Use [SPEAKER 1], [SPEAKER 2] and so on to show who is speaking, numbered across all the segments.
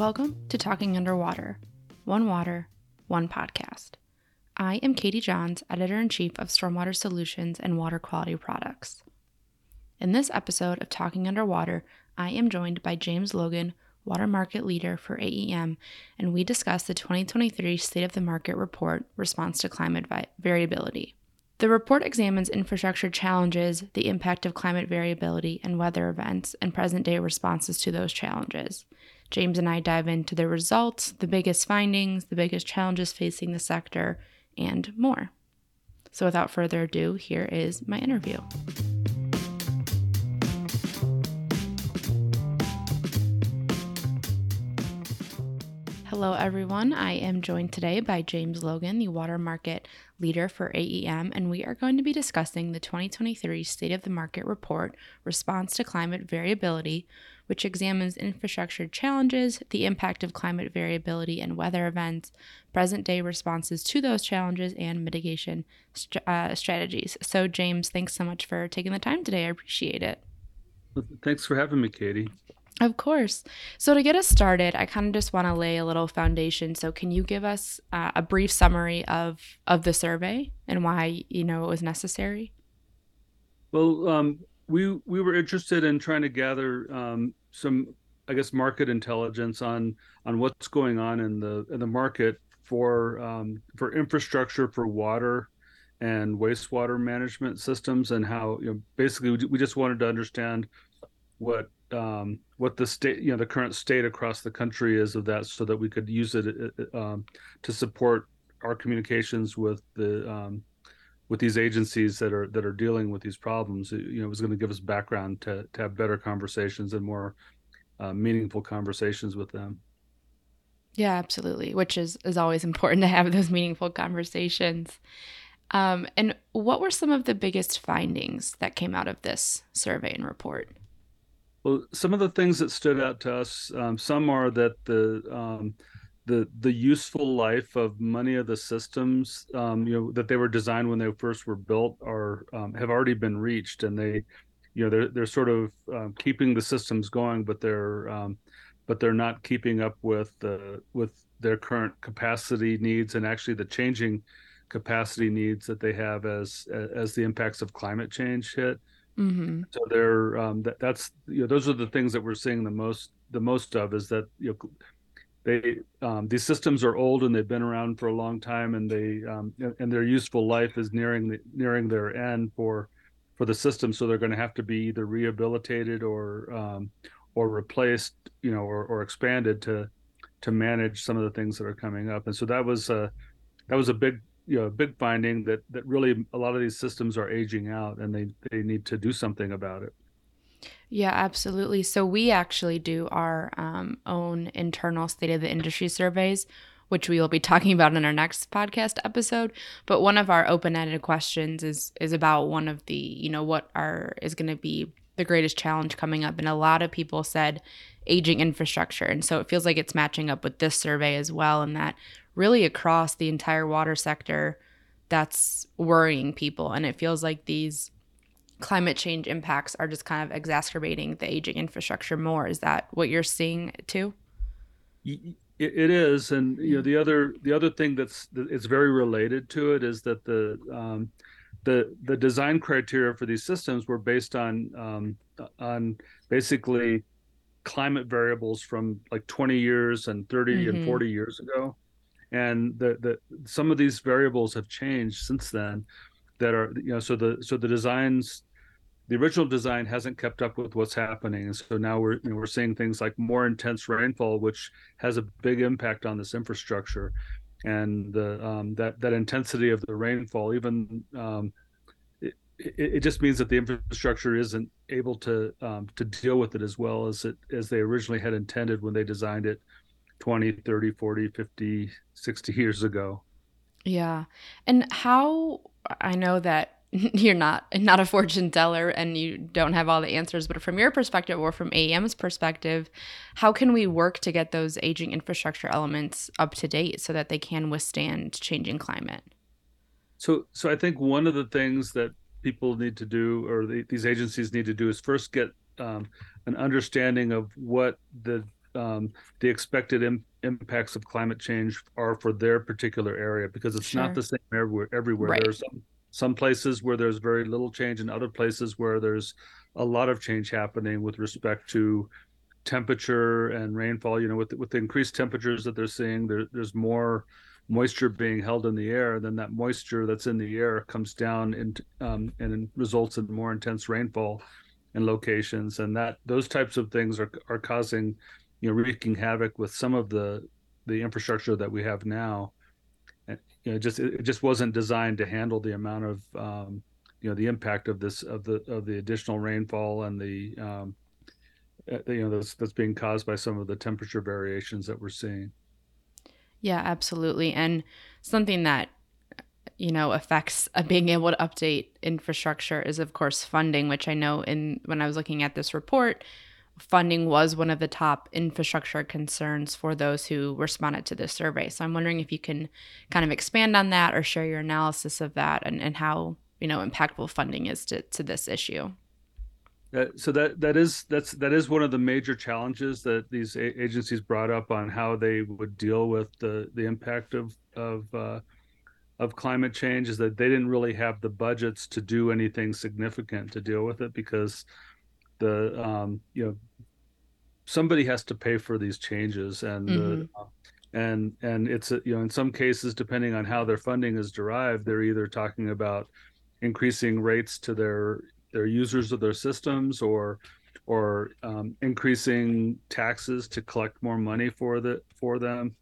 [SPEAKER 1] Welcome to Talking Underwater One Water, One Podcast. I am Katie Johns, Editor in Chief of Stormwater Solutions and Water Quality Products. In this episode of Talking Underwater, I am joined by James Logan, Water Market Leader for AEM, and we discuss the 2023 State of the Market Report Response to Climate Vi- Variability. The report examines infrastructure challenges, the impact of climate variability and weather events, and present day responses to those challenges. James and I dive into the results, the biggest findings, the biggest challenges facing the sector, and more. So, without further ado, here is my interview. Hello, everyone. I am joined today by James Logan, the water market leader for AEM, and we are going to be discussing the 2023 State of the Market Report Response to Climate Variability, which examines infrastructure challenges, the impact of climate variability and weather events, present day responses to those challenges, and mitigation st- uh, strategies. So, James, thanks so much for taking the time today. I appreciate it.
[SPEAKER 2] Thanks for having me, Katie.
[SPEAKER 1] Of course. So to get us started, I kind of just want to lay a little foundation. So can you give us uh, a brief summary of of the survey and why you know it was necessary?
[SPEAKER 2] Well, um, we we were interested in trying to gather um, some, I guess, market intelligence on on what's going on in the in the market for um, for infrastructure for water and wastewater management systems and how you know basically we, just wanted to understand what um, what the state, you know, the current state across the country is of that, so that we could use it uh, uh, um, to support our communications with the um, with these agencies that are that are dealing with these problems. You know, it was going to give us background to to have better conversations and more uh, meaningful conversations with them.
[SPEAKER 1] Yeah, absolutely. Which is is always important to have those meaningful conversations. Um, and what were some of the biggest findings that came out of this survey and report?
[SPEAKER 2] Well, some of the things that stood out to us, um, some are that the um, the the useful life of many of the systems, um, you know, that they were designed when they first were built, are um, have already been reached, and they, you know, they're they're sort of um, keeping the systems going, but they're um, but they're not keeping up with the with their current capacity needs and actually the changing capacity needs that they have as as the impacts of climate change hit. Mm-hmm. So they're um, that, that's you know those are the things that we're seeing the most the most of is that you know they um, these systems are old and they've been around for a long time and they um, and their useful life is nearing the, nearing their end for for the system. So they're going to have to be either rehabilitated or um, or replaced you know or, or expanded to to manage some of the things that are coming up. And so that was a that was a big you know big finding that that really a lot of these systems are aging out and they they need to do something about it
[SPEAKER 1] yeah absolutely. So we actually do our um, own internal state of the industry surveys which we will be talking about in our next podcast episode. But one of our open-ended questions is is about one of the you know what are is going to be the greatest challenge coming up. And a lot of people said aging infrastructure. And so it feels like it's matching up with this survey as well and that really across the entire water sector that's worrying people. And it feels like these climate change impacts are just kind of exacerbating the aging infrastructure more. Is that what you're seeing too?
[SPEAKER 2] It is, and you know the other the other thing that's it's very related to it is that the um, the the design criteria for these systems were based on um, on basically climate variables from like 20 years and 30 mm-hmm. and 40 years ago and the, the some of these variables have changed since then that are you know so the so the designs the original design hasn't kept up with what's happening. And so now we're you know, we're seeing things like more intense rainfall which has a big impact on this infrastructure. And the um, that that intensity of the rainfall even um, it, it, just means that the infrastructure isn't able to um, to deal with it as well as it as they originally had intended when they designed it 20 30 40 50 60 years ago.
[SPEAKER 1] Yeah. And how i know that you're not not a fortune teller and you don't have all the answers but from your perspective or from AEM's perspective how can we work to get those aging infrastructure elements up to date so that they can withstand changing climate
[SPEAKER 2] so so i think one of the things that people need to do or the, these agencies need to do is first get um, an understanding of what the um, the expected Im- impacts of climate change are for their particular area because it's sure. not the same everywhere. Everywhere right. there's some some places where there's very little change, and other places where there's a lot of change happening with respect to temperature and rainfall. You know, with with the increased temperatures that they're seeing, there, there's more moisture being held in the air. Then that moisture that's in the air comes down and um, and results in more intense rainfall in locations, and that those types of things are are causing, you know, wreaking havoc with some of the the infrastructure that we have now. You know, just it just wasn't designed to handle the amount of um, you know the impact of this of the of the additional rainfall and the um, uh, you know that's that's being caused by some of the temperature variations that we're seeing.
[SPEAKER 1] Yeah, absolutely, and something that you know affects uh, being able to update infrastructure is of course funding which i know in when i was looking at this report funding was one of the top infrastructure concerns for those who responded to this survey. So i'm wondering if you can kind of expand on that or share your analysis of that and, and how you know impactful funding is to, to this issue.
[SPEAKER 2] Uh, so that that is that's that is one of the major challenges that these a- agencies brought up on how they would deal with the the impact of of uh, of climate change is that they didn't really have the budgets to do anything significant to deal with it because the um, you know somebody has to pay for these changes and mm-hmm. the, and and it's you know in some cases depending on how their funding is derived they're either talking about increasing rates to their their users of their systems or or um, increasing taxes to collect more money for the for them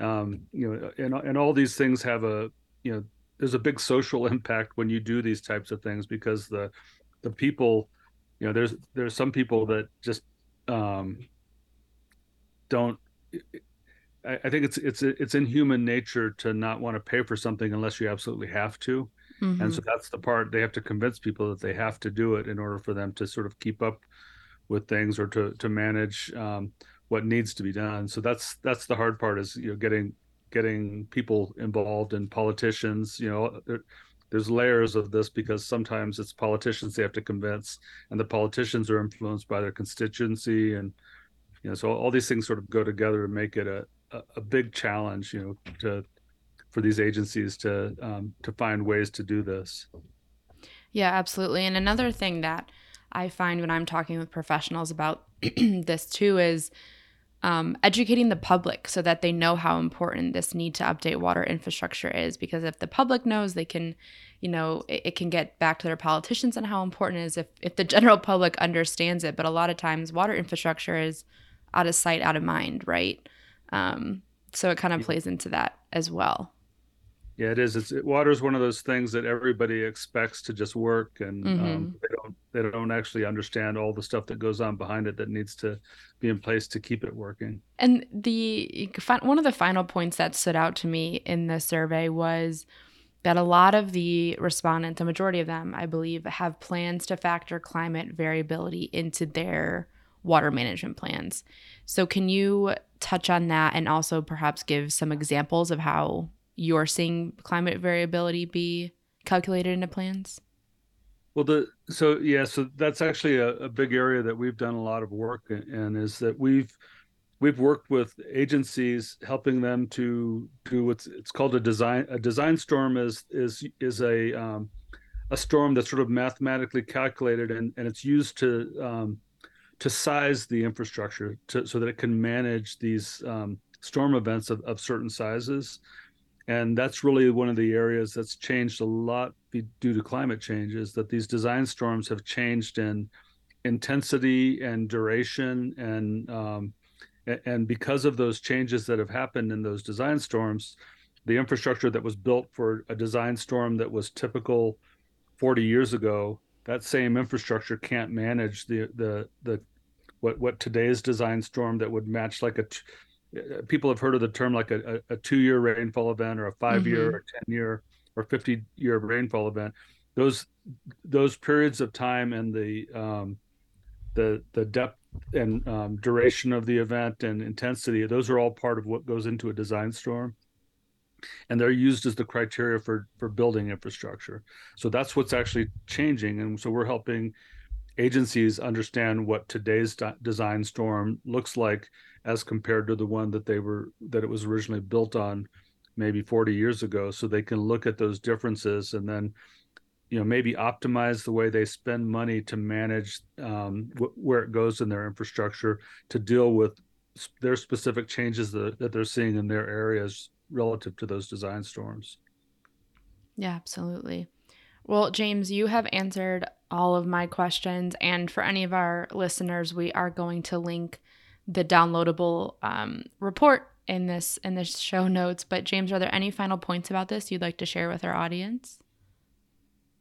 [SPEAKER 2] um, you know and, and all these things have a you know there's a big social impact when you do these types of things because the the people you know there's there's some people that just um don't I, I think it's it's it's in human nature to not want to pay for something unless you absolutely have to mm-hmm. and so that's the part they have to convince people that they have to do it in order for them to sort of keep up with things or to to manage um, what needs to be done so that's that's the hard part is you know getting getting people involved and politicians you know there, there's layers of this because sometimes it's politicians they have to convince and the politicians are influenced by their constituency and you know so all these things sort of go together to make it a, a, a big challenge you know to for these agencies to um, to find ways to do this.
[SPEAKER 1] Yeah absolutely. And another thing that i find when i'm talking with professionals about this too is um, educating the public so that they know how important this need to update water infrastructure is. Because if the public knows, they can, you know, it, it, can get back to their politicians and how important it is if, if the general public understands it. But a lot of times, water infrastructure is out of sight, out of mind, right? Um, so it kind of plays into that as well.
[SPEAKER 2] Yeah, it is. It's it, water is one of those things that everybody expects to just work, and um, mm-hmm. um, they don't they don't actually understand all the stuff that goes on behind it that needs to be in place to keep it working.
[SPEAKER 1] And the one of the final points that stood out to me in the survey was that a lot of the respondents, a majority of them, I believe, have plans to factor climate variability into their water management plans. So, can you touch on that and also perhaps give some examples of how you're seeing climate variability be calculated into plans?
[SPEAKER 2] Well, the so yeah, so that's actually a, a big area that we've done a lot of work in. Is that we've we've worked with agencies helping them to do what's it's called a design a design storm is is is a um, a storm that's sort of mathematically calculated and and it's used to um, to size the infrastructure to, so that it can manage these um, storm events of, of certain sizes and that's really one of the areas that's changed a lot due to climate change is that these design storms have changed in intensity and duration and um, and because of those changes that have happened in those design storms the infrastructure that was built for a design storm that was typical 40 years ago that same infrastructure can't manage the the the what what today's design storm that would match like a people have heard of the term like a, a, two year rainfall event or a 5 year mm-hmm. or 10 year or 50 year rainfall event. Those those periods of time and the um, the the depth and um, duration of the event and intensity those are all part of what goes into a design storm. And they're used as the criteria for for building infrastructure. So that's what's actually changing. And so we're helping agencies understand what today's design storm looks like as compared to the one that they were that it was originally built on maybe 40 years ago. So they can look at those differences and then you know maybe optimize the way they spend money to manage um, wh- where it goes in their infrastructure to deal with their specific changes that, that they're seeing in their areas relative to those design storms.
[SPEAKER 1] Yeah absolutely well james you have answered all of my questions and for any of our listeners we are going to link the downloadable um, report in this in this show notes. But James, are there any final points about this you'd like to share with our audience?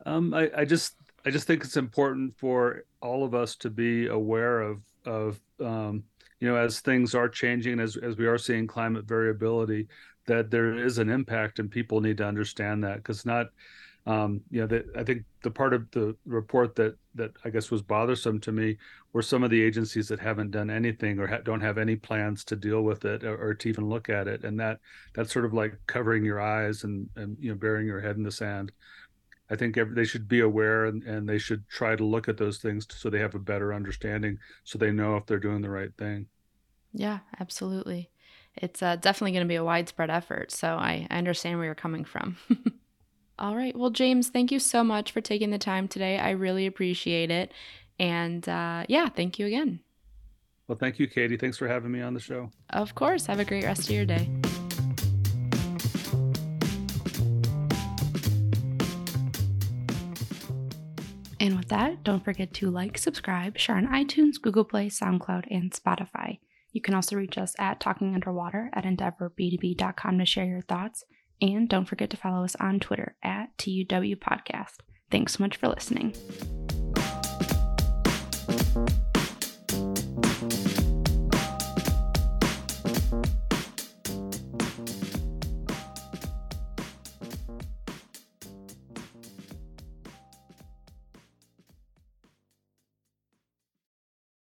[SPEAKER 2] Um, I, I just I just think it's important for all of us to be aware of of um, you know as things are changing as as we are seeing climate variability that there is an impact and people need to understand that because not um, you know, that I think the part of the report that that I guess was bothersome to me were some of the agencies that haven't done anything or ha- don't have any plans to deal with it or, or, to even look at it, and that that's sort of like covering your eyes and and you know burying your head in the sand. I think every, they should be aware and, and they should try to look at those things so they have a better understanding, so they know if they're doing the right thing.
[SPEAKER 1] Yeah, absolutely. It's uh, definitely going to be a widespread effort, so I, I understand where you're coming from. All right. Well, James, thank you so much for taking the time today. I really appreciate it. And uh, yeah, thank you again.
[SPEAKER 2] Well, thank you, Katie. Thanks for having me on the show.
[SPEAKER 1] Of course. Have a great rest of your day. And with that, don't forget to like, subscribe, share on iTunes, Google Play, SoundCloud, and Spotify. You can also reach us at Talking Underwater at EndeavorB2B.com to share your thoughts and don't forget to follow us on Twitter at TUW Podcast. Thanks so much for listening.